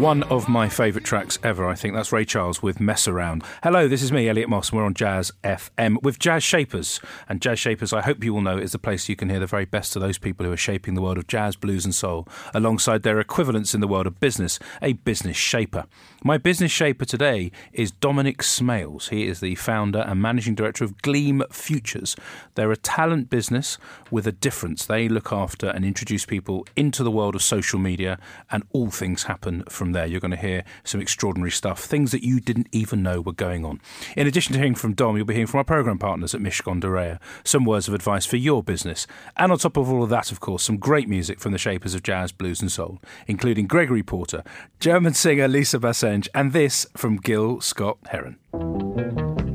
One of my favourite tracks ever, I think. That's Ray Charles with Mess Around. Hello, this is me, Elliot Moss, and we're on Jazz FM with Jazz Shapers. And Jazz Shapers, I hope you all know, is the place you can hear the very best of those people who are shaping the world of jazz, blues, and soul, alongside their equivalents in the world of business, a business shaper. My business shaper today is Dominic Smales. He is the founder and managing director of Gleam Futures. They're a talent business with a difference. They look after and introduce people into the world of social media, and all things happen from there. You're going to hear some extraordinary stuff, things that you didn't even know were going on. In addition to hearing from Dom, you'll be hearing from our program partners at Mishcon de Reya, some words of advice for your business. And on top of all of that, of course, some great music from the shapers of jazz, blues, and soul, including Gregory Porter, German singer Lisa Bassenge, and this from Gil Scott Heron.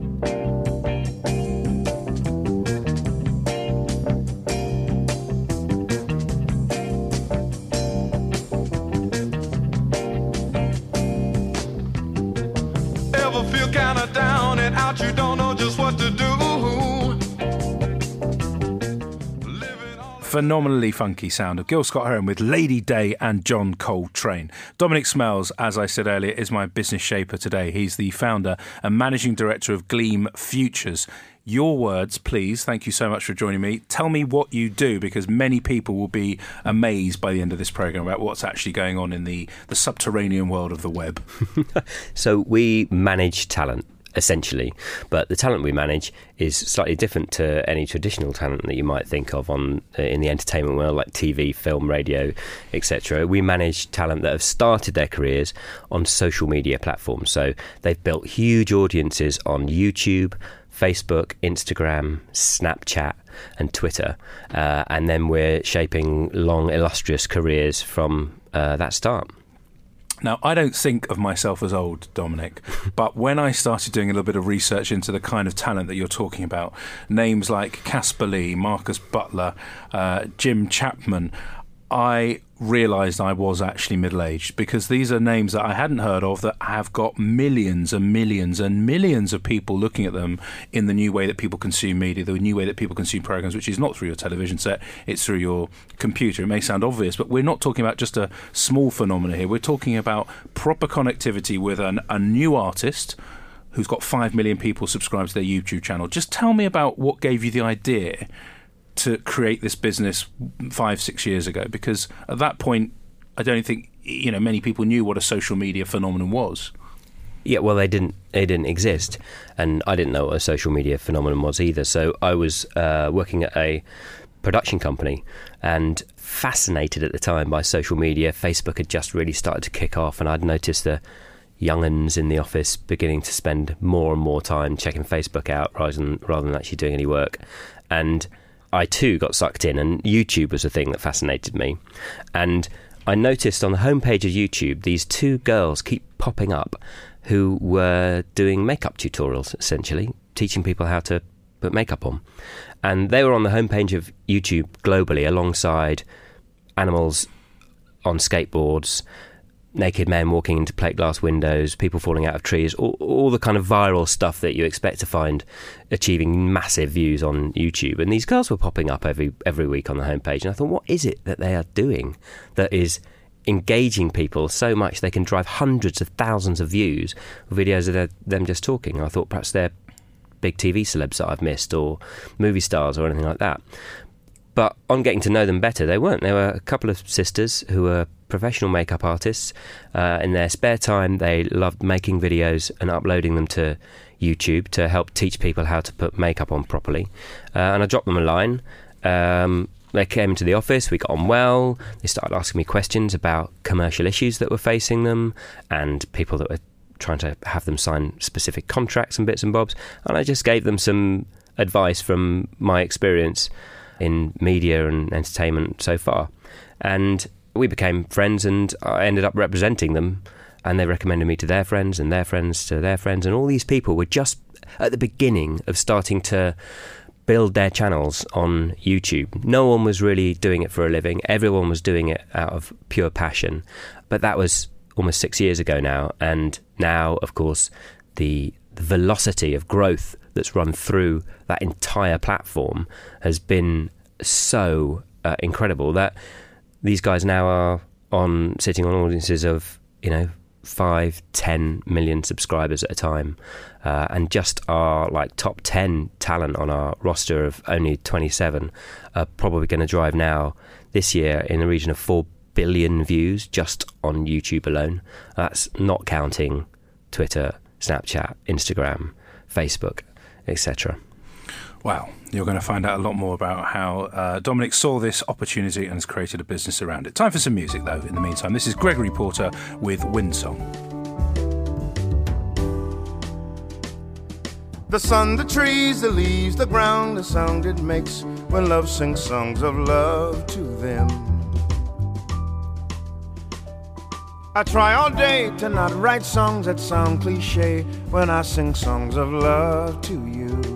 Phenomenally funky sound of Gil Scott Heron with Lady Day and John Coltrane. Dominic Smales, as I said earlier, is my business shaper today. He's the founder and managing director of Gleam Futures. Your words, please. Thank you so much for joining me. Tell me what you do because many people will be amazed by the end of this program about what's actually going on in the, the subterranean world of the web. So we manage talent essentially, but the talent we manage is slightly different to any traditional talent that you might think of on uh, in the entertainment world, like TV, film, radio, etc. We manage talent that have started their careers on social media platforms. So they've built huge audiences on YouTube. Facebook, Instagram, Snapchat, and Twitter, uh, and then we're shaping long, illustrious careers from uh, that start. Now, I don't think of myself as old, Dominic, but when I started doing a little bit of research into the kind of talent that you're talking about, names like Casper Lee, Marcus Butler, uh, Jim Chapman, I realised I was actually middle aged because these are names that I hadn't heard of that have got millions and millions and millions of people looking at them in the new way that people consume media, the new way that people consume programs, which is not through your television set, it's through your computer. It may sound obvious, but we're not talking about just a small phenomenon here. We're talking about proper connectivity with an, a new artist who's got 5 million people subscribed to their YouTube channel. Just tell me about what gave you the idea to create this business five, six years ago? Because at that point, I don't think you know many people knew what a social media phenomenon was. Yeah, well, they didn't. They didn't exist, and I didn't know what a social media phenomenon was either. So I was uh, working at a production company and fascinated at the time by social media. Facebook had just really started to kick off, and I'd noticed the younguns in the office beginning to spend more and more time checking Facebook out rather than rather than actually doing any work, and I too got sucked in, and YouTube was a thing that fascinated me. And I noticed on the homepage of YouTube these two girls keep popping up who were doing makeup tutorials, essentially, teaching people how to put makeup on. And they were on the homepage of YouTube globally alongside animals on skateboards, naked men walking into plate glass windows, people falling out of trees, all, all, the kind of viral stuff that you expect to find achieving massive views on YouTube. And these girls were popping up every every week on the homepage, and I thought, what is it that they are doing that is engaging people so much they can drive hundreds of thousands of views videos of them just talking? I thought perhaps they're big TV celebs that I've missed, or movie stars, or anything like that. But on getting to know them better, they weren't. They were a couple of sisters who were professional makeup artists. Uh, in their spare time, they loved making videos and uploading them to YouTube to help teach people how to put makeup on properly. Uh, and I dropped them a line. Um, they came into the office, we got on well. They started asking me questions about commercial issues that were facing them and people that were trying to have them sign specific contracts and bits and bobs. And I just gave them some advice from my experience in media and entertainment so far. And we became friends, and I ended up representing them. And they recommended me to their friends, and their friends to their friends, and all these people were just at the beginning of starting to build their channels on YouTube. No one was really doing it for a living. Everyone was doing it out of pure passion. But that was almost six years ago now. And now, of course, the, the velocity of growth that's run through that entire platform has been so uh, incredible that these guys now are on sitting on audiences of, you know, five, ten million subscribers at a time, uh, and just our like top ten talent on our roster of only twenty seven are probably going to drive now this year in the region of four billion views just on YouTube alone. That's not counting Twitter, Snapchat, Instagram, Facebook, etc. Wow, you're going to find out a lot more about how uh, Dominic saw this opportunity and has created a business around it. Time for some music, though, in the meantime. This is Gregory Porter with Windsong. The sun, the trees, the leaves, the ground, the sound it makes when love sings songs of love to them. I try all day to not write songs that sound cliche when I sing songs of love to you.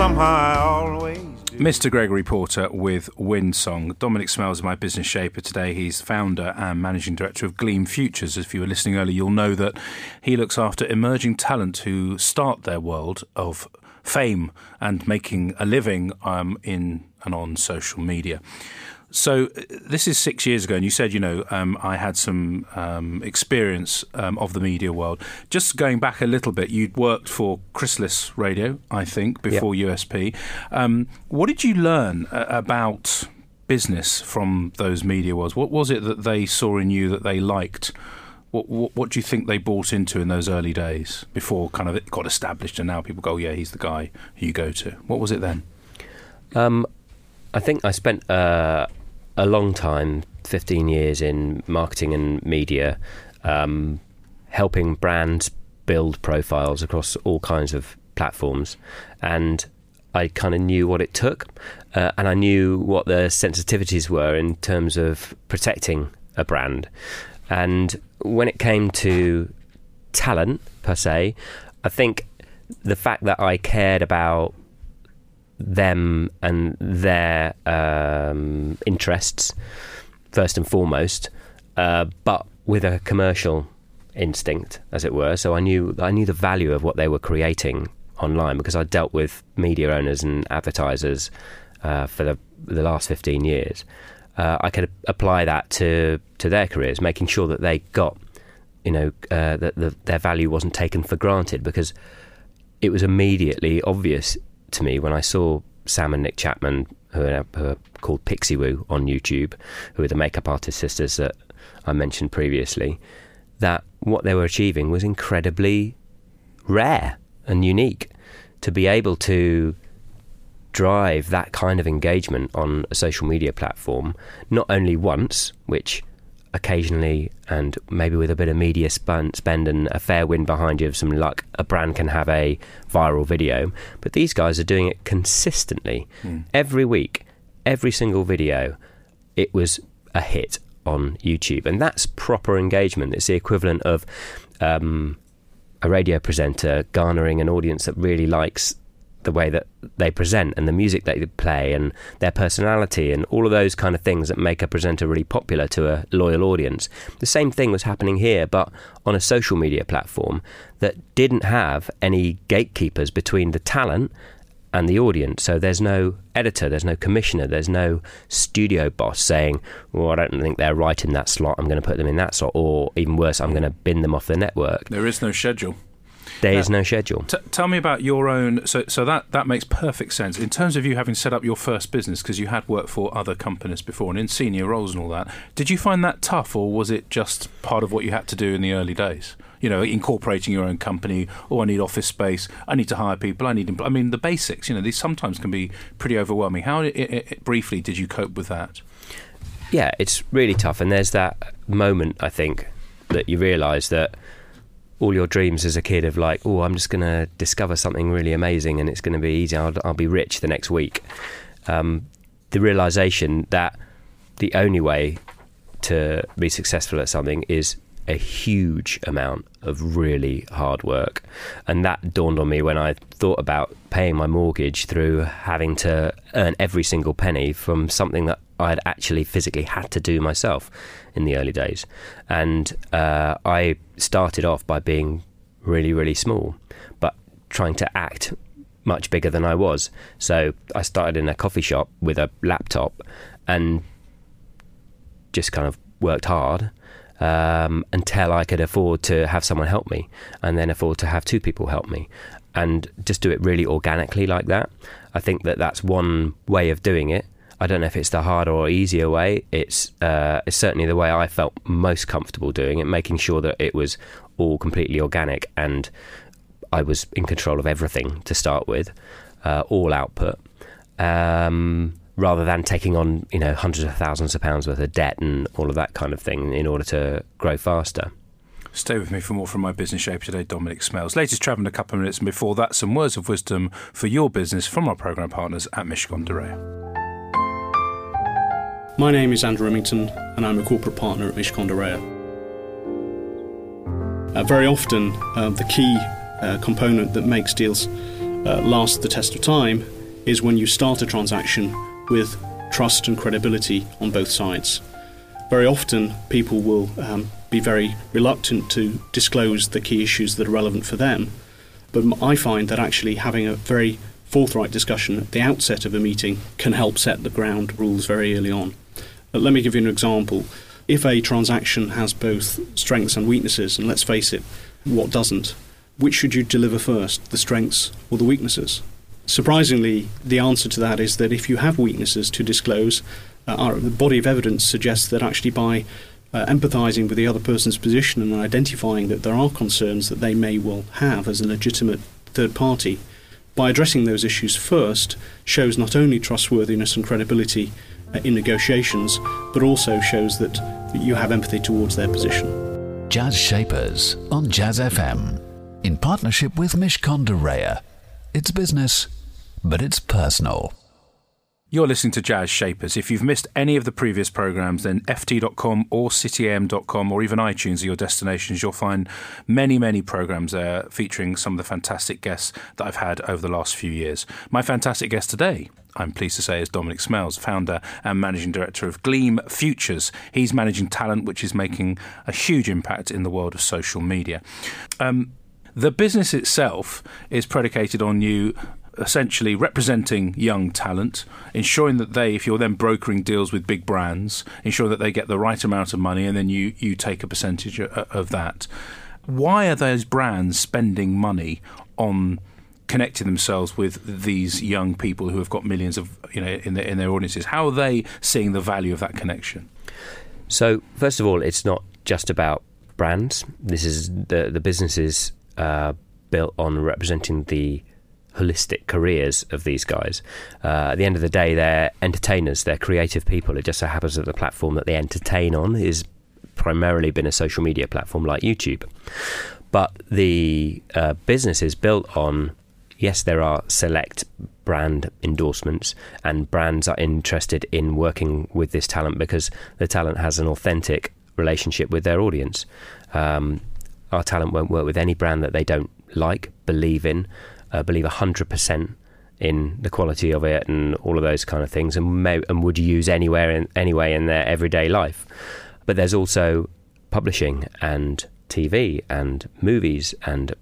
Somehow I always. Mr. Gregory Porter with Windsong. Dominic Smales is my business shaper today. He's founder and managing director of Gleam Futures. If you were listening earlier, you'll know that he looks after emerging talent who start their world of fame and making a living um, in and on social media. So uh, this is six years ago, and you said, you know, um, I had some um, experience um, of the media world. Just going back a little bit, you'd worked for Chrysalis Radio, I think, before USP. Um, what did you learn uh, about business from those media worlds? What was it that they saw in you that they liked? What, what, what do you think they bought into in those early days before kind of it got established and now people go, oh, yeah, he's the guy who you go to? What was it then? Um, I think I spent uh, a long time, 15 years in marketing and media, um, helping brands build profiles across all kinds of platforms. And I kind of knew what it took, uh, and I knew what the sensitivities were in terms of protecting a brand. And when it came to talent per se, I think the fact that I cared about them and their um, interests first and foremost, uh, but with a commercial instinct, as it were. So I knew I knew the value of what they were creating online because I dealt with media owners and advertisers uh, for the the last fifteen years. Uh, I could apply that to to their careers, making sure that they got, you know, uh, that the, their value wasn't taken for granted because it was immediately obvious to me when I saw Sam and Nick Chapman, who are, who are called Pixiwoo on YouTube, who are the makeup artist sisters that I mentioned previously, that what they were achieving was incredibly rare and unique. To be able to drive that kind of engagement on a social media platform, not only once, which occasionally and maybe with a bit of media spend, spend and a fair wind behind you of some luck, a brand can have a viral video. But these guys are doing it consistently. Mm. Every week, every single video, it was a hit on YouTube. And that's proper engagement. It's the equivalent of um, a radio presenter garnering an audience that really likes the way that they present and the music they play and their personality and all of those kind of things that make a presenter really popular to a loyal audience. The same thing was happening here, but on a social media platform that didn't have any gatekeepers between the talent and the audience. So there's no editor, there's no commissioner, there's no studio boss saying, well, I don't think they're right in that slot, I'm going to put them in that slot, or even worse, I'm going to bin them off the network. There is no schedule. There is no schedule. T- tell me about your own. So, so that that makes perfect sense in terms of you having set up your first business because you had worked for other companies before and in senior roles and all that. Did you find that tough, or was it just part of what you had to do in the early days? You know, incorporating your own company. Oh, I need office space. I need to hire people. I need. Empl- I mean, the basics. You know, these sometimes can be pretty overwhelming. How it, it, briefly did you cope with that? Yeah, it's really tough, and there's that moment I think that you realise that all your dreams as a kid of like, oh, I'm just going to discover something really amazing and it's going to be easy. I'll, I'll, be rich the next week. Um, the realization that the only way to be successful at something is a huge amount of really hard work. And that dawned on me when I thought about paying my mortgage through having to earn every single penny from something that I'd actually physically had to do myself in the early days. And uh, I started off by being really, really small, but trying to act much bigger than I was. So I started in a coffee shop with a laptop and just kind of worked hard um, until I could afford to have someone help me and then afford to have two people help me and just do it really organically like that. I think that that's one way of doing it. I don't know if it's the harder or easier way. It's, uh, it's certainly the way I felt most comfortable doing it, making sure that it was all completely organic and I was in control of everything to start with, uh, all output. Um, rather than taking on you know hundreds of thousands of pounds worth of debt and all of that kind of thing in order to grow faster. Stay with me for more from my business shape today, Dominic Smales. Latest travel in a couple of minutes, and before that, some words of wisdom for your business from our programme partners at Mishcon de Reya. My name is Andrew Remington, and I'm a corporate partner at Mishcon de Reya. Uh, very often, uh, the key uh, component that makes deals uh, last the test of time is when you start a transaction with trust and credibility on both sides. Very often, people will um, be very reluctant to disclose the key issues that are relevant for them. But I find that actually having a very forthright discussion at the outset of a meeting can help set the ground rules very early on. But let me give you an example. If a transaction has both strengths and weaknesses, and let's face it, what doesn't? Which should you deliver first, the strengths or the weaknesses? Surprisingly, the answer to that is that if you have weaknesses to disclose, uh, our, the body of evidence suggests that actually by uh, empathizing with the other person's position and identifying that there are concerns that they may well have as a legitimate third party, by addressing those issues first, shows not only trustworthiness and credibility Uh, in negotiations, but also shows that, that you have empathy towards their position. Jazz Shapers on Jazz FM in partnership with Mishcon de Reya. It's business but it's personal. You're listening to Jazz Shapers. If you've missed any of the previous programs, then ft.com or cityam.com or even iTunes are your destinations. You'll find many, many programs there featuring some of the fantastic guests that I've had over the last few years. My fantastic guest today, I'm pleased to say, is Dominic Smales, founder and managing director of Gleam Futures. He's managing talent, which is making a huge impact in the world of social media. Um, the business itself is predicated on you essentially representing young talent, ensuring that they, if you're then brokering deals with big brands, ensure that they get the right amount of money, and then you you take a percentage of, of that. Why are those brands spending money on? Connecting themselves with these young people who have got millions of you know in their in their audiences how are they seeing the value of that connection so first of all it's not just about brands this is the the business is uh, built on representing the holistic careers of these guys. Uh, at the end of the day, they're entertainers, they're creative people. It just so happens that the platform that they entertain on is primarily been a social media platform like YouTube. But the uh, business is built on yes, there are select brand endorsements, and brands are interested in working with this talent because the talent has an authentic relationship with their audience. Um, our talent won't work with any brand that they don't like, believe in, uh, believe 100% in the quality of it and all of those kind of things and, may, and would use anywhere in, anyway in their everyday life. But there's also publishing and TV and movies and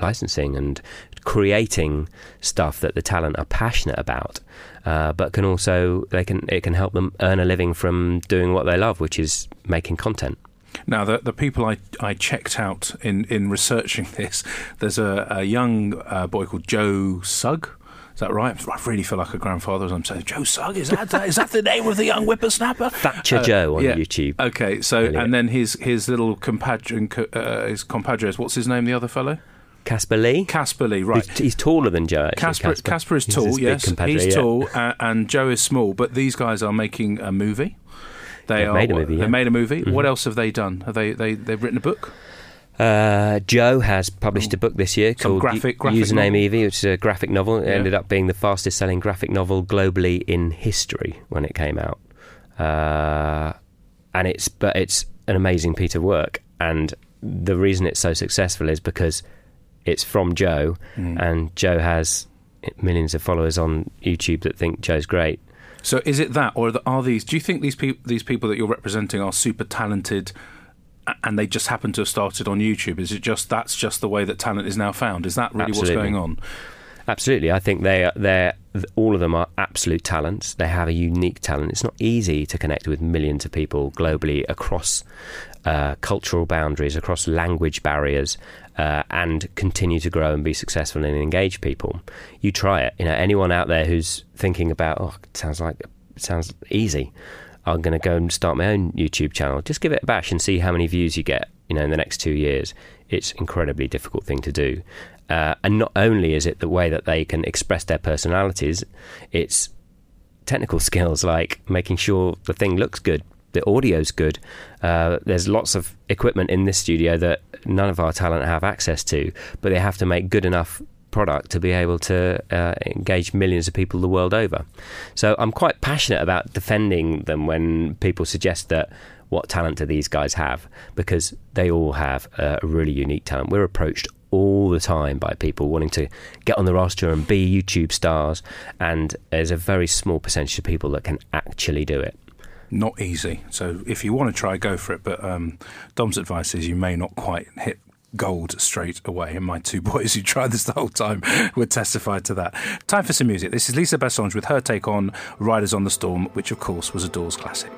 licensing and creating stuff that the talent are passionate about, uh, but can also they can it can help them earn a living from doing what they love, which is making content. Now, the, the people I, I checked out in, in researching this, there's a, a young uh, boy called Joe Sugg. Is that right? I really feel like a grandfather as I'm saying, Joe Sugg, is that, is that the name of the young whippersnapper? Thatcher uh, Joe on yeah. YouTube. Okay, so, and then his, his little compadre, uh, his compadres, what's his name, the other fellow? Casper Lee. Casper Lee, right. He's, he's taller than Joe. Casper, Casper is tall, yes. He's yeah. tall, uh, and Joe is small, but these guys are making a movie. They have made a movie. They made a movie. Mm-hmm. What else have they done? Have they they they've written a book? Uh, Joe has published a book this year Some called graphic- graphic Username novel? Evie, which is a graphic novel. It Yeah. ended up being the fastest selling graphic novel globally in history when it came out. Uh, and it's but it's an amazing piece of work. And the reason it's so successful is because it's from Joe, Mm. and Joe has millions of followers on YouTube that think Joe's great. So is it that, or are these? Do you think these people, these people that you're representing, are super talented, and they just happen to have started on YouTube? Is it just that's just the way that talent is now found? Is that really Absolutely. what's going on? Absolutely, I think they are. They're all of them are absolute talents. They have a unique talent. It's not easy to connect with millions of people globally across uh, cultural boundaries, across language barriers, uh, and continue to grow and be successful and engage people. You try it. You know, anyone out there who's thinking about, oh, sounds like sounds easy. I'm going to go and start my own YouTube channel. Just give it a bash and see how many views you get. You know, in the next two years, it's incredibly difficult thing to do. Uh, and not only is it the way that they can express their personalities, it's technical skills like making sure the thing looks good, the audio's good. Uh, there's lots of equipment in this studio that none of our talent have access to, but they have to make good enough product to be able to uh, engage millions of people the world over. So I'm quite passionate about defending them when people suggest that what talent do these guys have because they all have a really unique talent. We're approached all the time by people wanting to get on the roster and be YouTube stars, and there's a very small percentage of people that can actually do it. Not easy. So if you want to try, go for it. But um, Dom's advice is you may not quite hit gold straight away. And my two boys who tried this the whole time would testify to that. Time for some music. This is Lisa Bassenge with her take on Riders on the Storm, which of course was a Doors classic.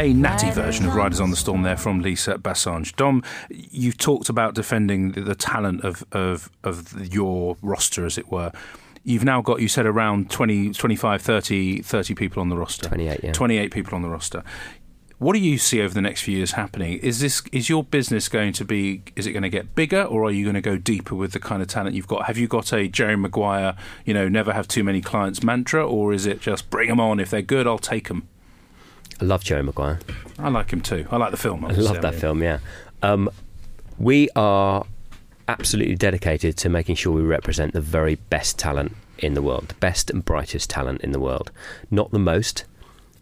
A natty version of Riders on the Storm there from Lisa Bassenge. Dom, you talked about defending the, the talent of, of, of your roster, as it were. You've now got, you said, around 20, 25, 30, 30 people on the roster. 28, yeah. 28 people on the roster. What do you see over the next few years happening? Is this is your business going to be? Is it going to get bigger, or are you going to go deeper with the kind of talent you've got? Have you got a Jerry Maguire, you know, never have too many clients mantra, or is it just bring them on if they're good, I'll take them? I love Jerry Maguire. I like him too. I like the film. I love that film, yeah. Um, we are absolutely dedicated to making sure we represent the very best talent in the world, the best and brightest talent in the world. Not the most,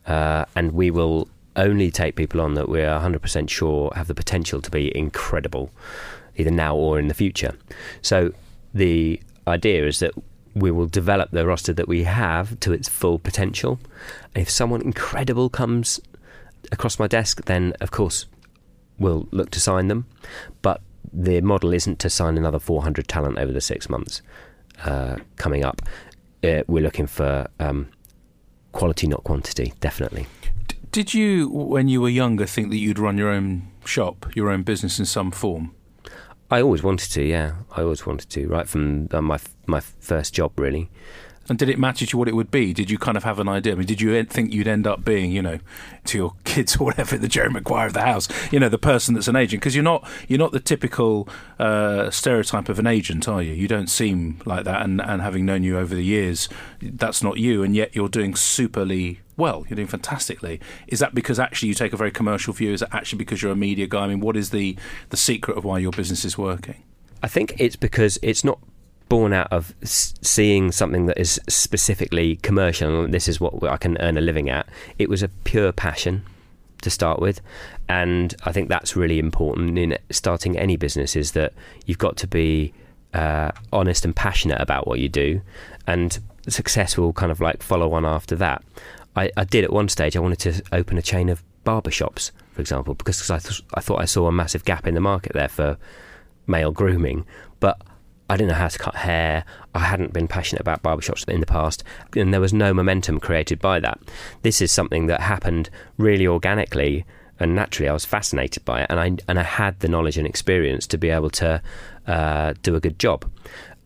uh, and we will only take people on that we're 100% sure have the potential to be incredible, either now or in the future. So the idea is that we will develop the roster that we have to its full potential. If someone incredible comes across my desk, then of course we'll look to sign them. But the model isn't to sign another 400 talent over the six months uh, coming up. Uh, we're looking for um, quality, not quantity, definitely. D- Did you, when you were younger, think that you'd run your own shop, your own business in some form? I always wanted to, yeah. I always wanted to, right from uh, my my first job, really. And did it matter to you what it would be? Did you kind of have an idea? I mean, did you think you'd end up being, you know, to your kids or whatever, the Jerry Maguire of the house, you know, the person that's an agent? Because you're not you're not the typical uh, stereotype of an agent, are you? You don't seem like that. And, and having known you over the years, that's not you. And yet you're doing superly well. You're doing fantastically. Is that because actually you take a very commercial view? Is it actually because you're a media guy? I mean, what is the the secret of why your business is working? I think it's because it's not born out of seeing something that is specifically commercial and this is what I can earn a living at. It was a pure passion to start with, and I think that's really important in starting any business. Is that you've got to be uh, honest and passionate about what you do, and success will kind of like follow on after that. I, I did at one stage. I wanted to open a chain of barber shops, for example, because I, th- I thought I saw a massive gap in the market there for male grooming, but I didn't know how to cut hair. I hadn't been passionate about barbershops in the past, and there was no momentum created by that. This is something that happened really organically and naturally I was fascinated by it, and I and I had the knowledge and experience to be able to uh, do a good job.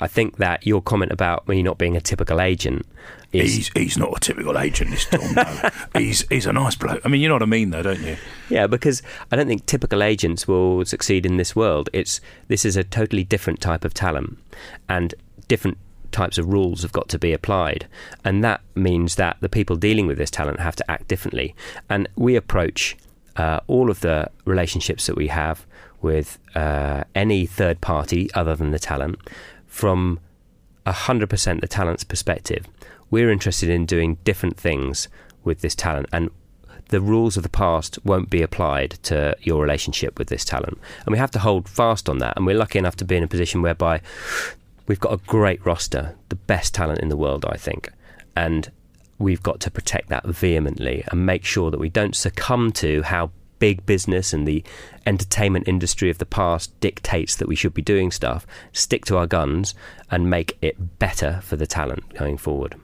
I think that your comment about me not being a typical agent is He's he's not a typical agent, this Dom. No. he's he's a nice bloke. I mean, you know what I mean, though, don't you? Yeah, because I don't think typical agents will succeed in this world. It's this is a totally different type of talent, and different types of rules have got to be applied, and that means that the people dealing with this talent have to act differently. And we approach uh, all of the relationships that we have with uh, any third party other than the talent from 100% the talent's perspective. We're interested in doing different things with this talent, and the rules of the past won't be applied to your relationship with this talent. And we have to hold fast on that. And we're lucky enough to be in a position whereby we've got a great roster, the best talent in the world, I think. And we've got to protect that vehemently and make sure that we don't succumb to how big business and the entertainment industry of the past dictates that we should be doing stuff. Stick to our guns and make it better for the talent going forward.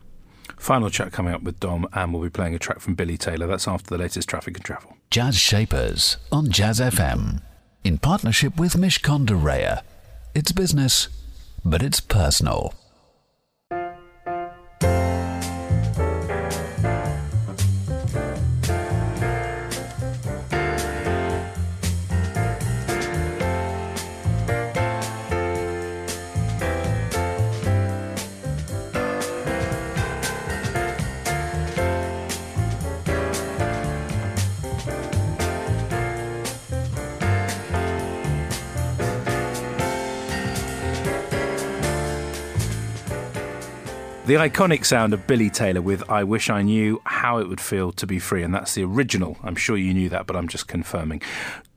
Final chat coming up with Dom, and we'll be playing a track from Billy Taylor. That's after the latest traffic and travel. Jazz Shapers on Jazz FM. In partnership with Mishcon de Reya. It's business, but it's personal. The iconic sound of Billy Taylor with I Wish I Knew How It Would Feel to Be Free, and that's the original. I'm sure you knew that, but I'm just confirming.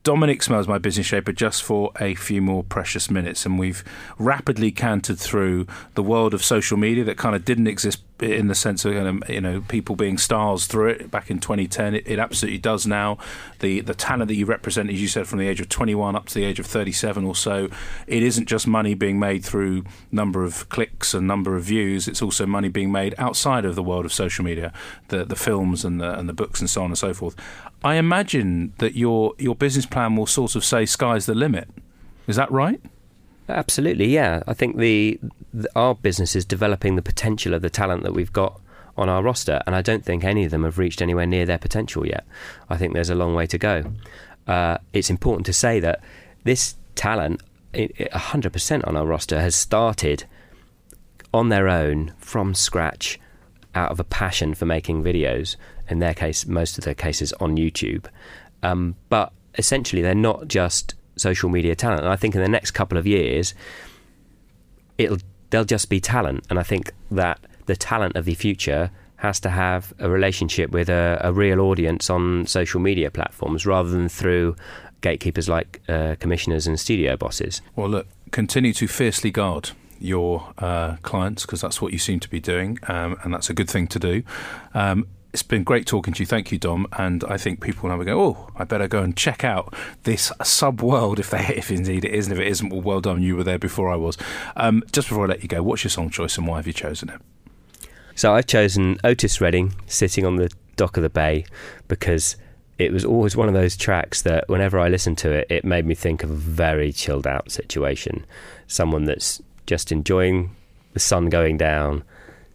Dominic Smales my business shaper just for a few more precious minutes, and we've rapidly cantered through the world of social media that kind of didn't exist in the sense of you know people being stars through it back in 2010. It, it absolutely does now. The the talent that you represent, as you said, from the age of 21 up to the age of 37 or so, it isn't just money being made through number of clicks and number of views. It's also money being made outside of the world of social media, the the films and the and the books and so on and so forth. I imagine that your your business plan will sort of say sky's the limit. Is that right? Absolutely, yeah. I think the, the our business is developing the potential of the talent that we've got on our roster, and I don't think any of them have reached anywhere near their potential yet. I think there's a long way to go. Uh, it's important to say that this talent, i- i- 100% on our roster, has started on their own from scratch out of a passion for making videos. In their case, most of their cases on YouTube. Um, but essentially, they're not just social media talent. And I think in the next couple of years, it'll they'll just be talent. And I think that the talent of the future has to have a relationship with a, a real audience on social media platforms rather than through gatekeepers like uh, commissioners and studio bosses. Well, look, continue to fiercely guard your uh, clients because that's what you seem to be doing, um, and that's a good thing to do. Um, it's been great talking to you. Thank you, Dom. And I think people now go, oh, I better go and check out this sub world if they, if indeed it is, and if it isn't, well, well done. You were there before I was. Um, just before I let you go, what's your song choice and why have you chosen it? So I've chosen Otis Redding, sitting on the dock of the bay, because it was always one of those tracks that whenever I listened to it, it made me think of a very chilled out situation. Someone that's just enjoying the sun going down,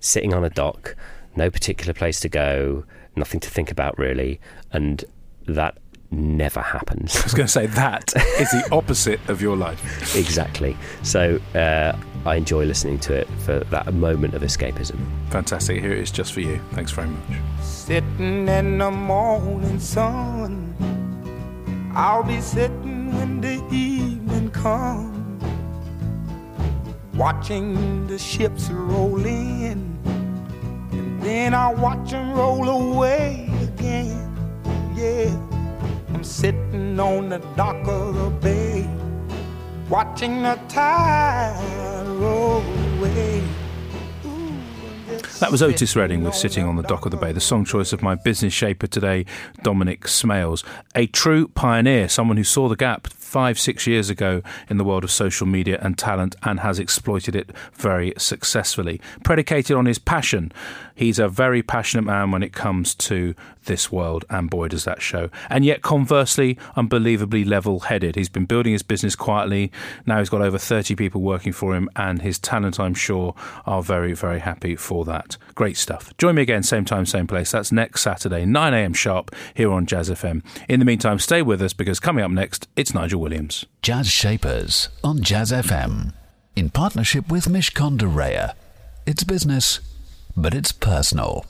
sitting on a dock, no particular place to go, nothing to think about really, and that never happens. I was going to say that is the opposite of your life. exactly. So uh, I enjoy listening to it for that moment of escapism. Fantastic. Here it is just for you. Thanks very much. Sitting in the morning sun. I'll be sitting when the evening comes. Watching the ships roll in. Then I'll watch them roll away again. Yeah. I'm sitting on the dock of the bay. Watching the tide roll away. Ooh, I'm just That was Otis Redding with Sitting on the Dock of the Bay, the song choice of my business shaper today, Dominic Smales. A true pioneer, someone who saw the gap five, six years ago in the world of social media and talent and has exploited it very successfully. Predicated on his passion. He's a very passionate man when it comes to this world, and boy, does that show. And yet, conversely, unbelievably level headed. He's been building his business quietly. Now he's got over 30 people working for him, and his talent, I'm sure, are very, very happy for that. Great stuff. Join me again, same time, same place. That's next Saturday, 9 a.m. sharp, here on Jazz FM. In the meantime, stay with us because coming up next, it's Nigel Williams. Jazz Shapers on Jazz FM. In partnership with Mishcon de Reya. It's business, but it's personal.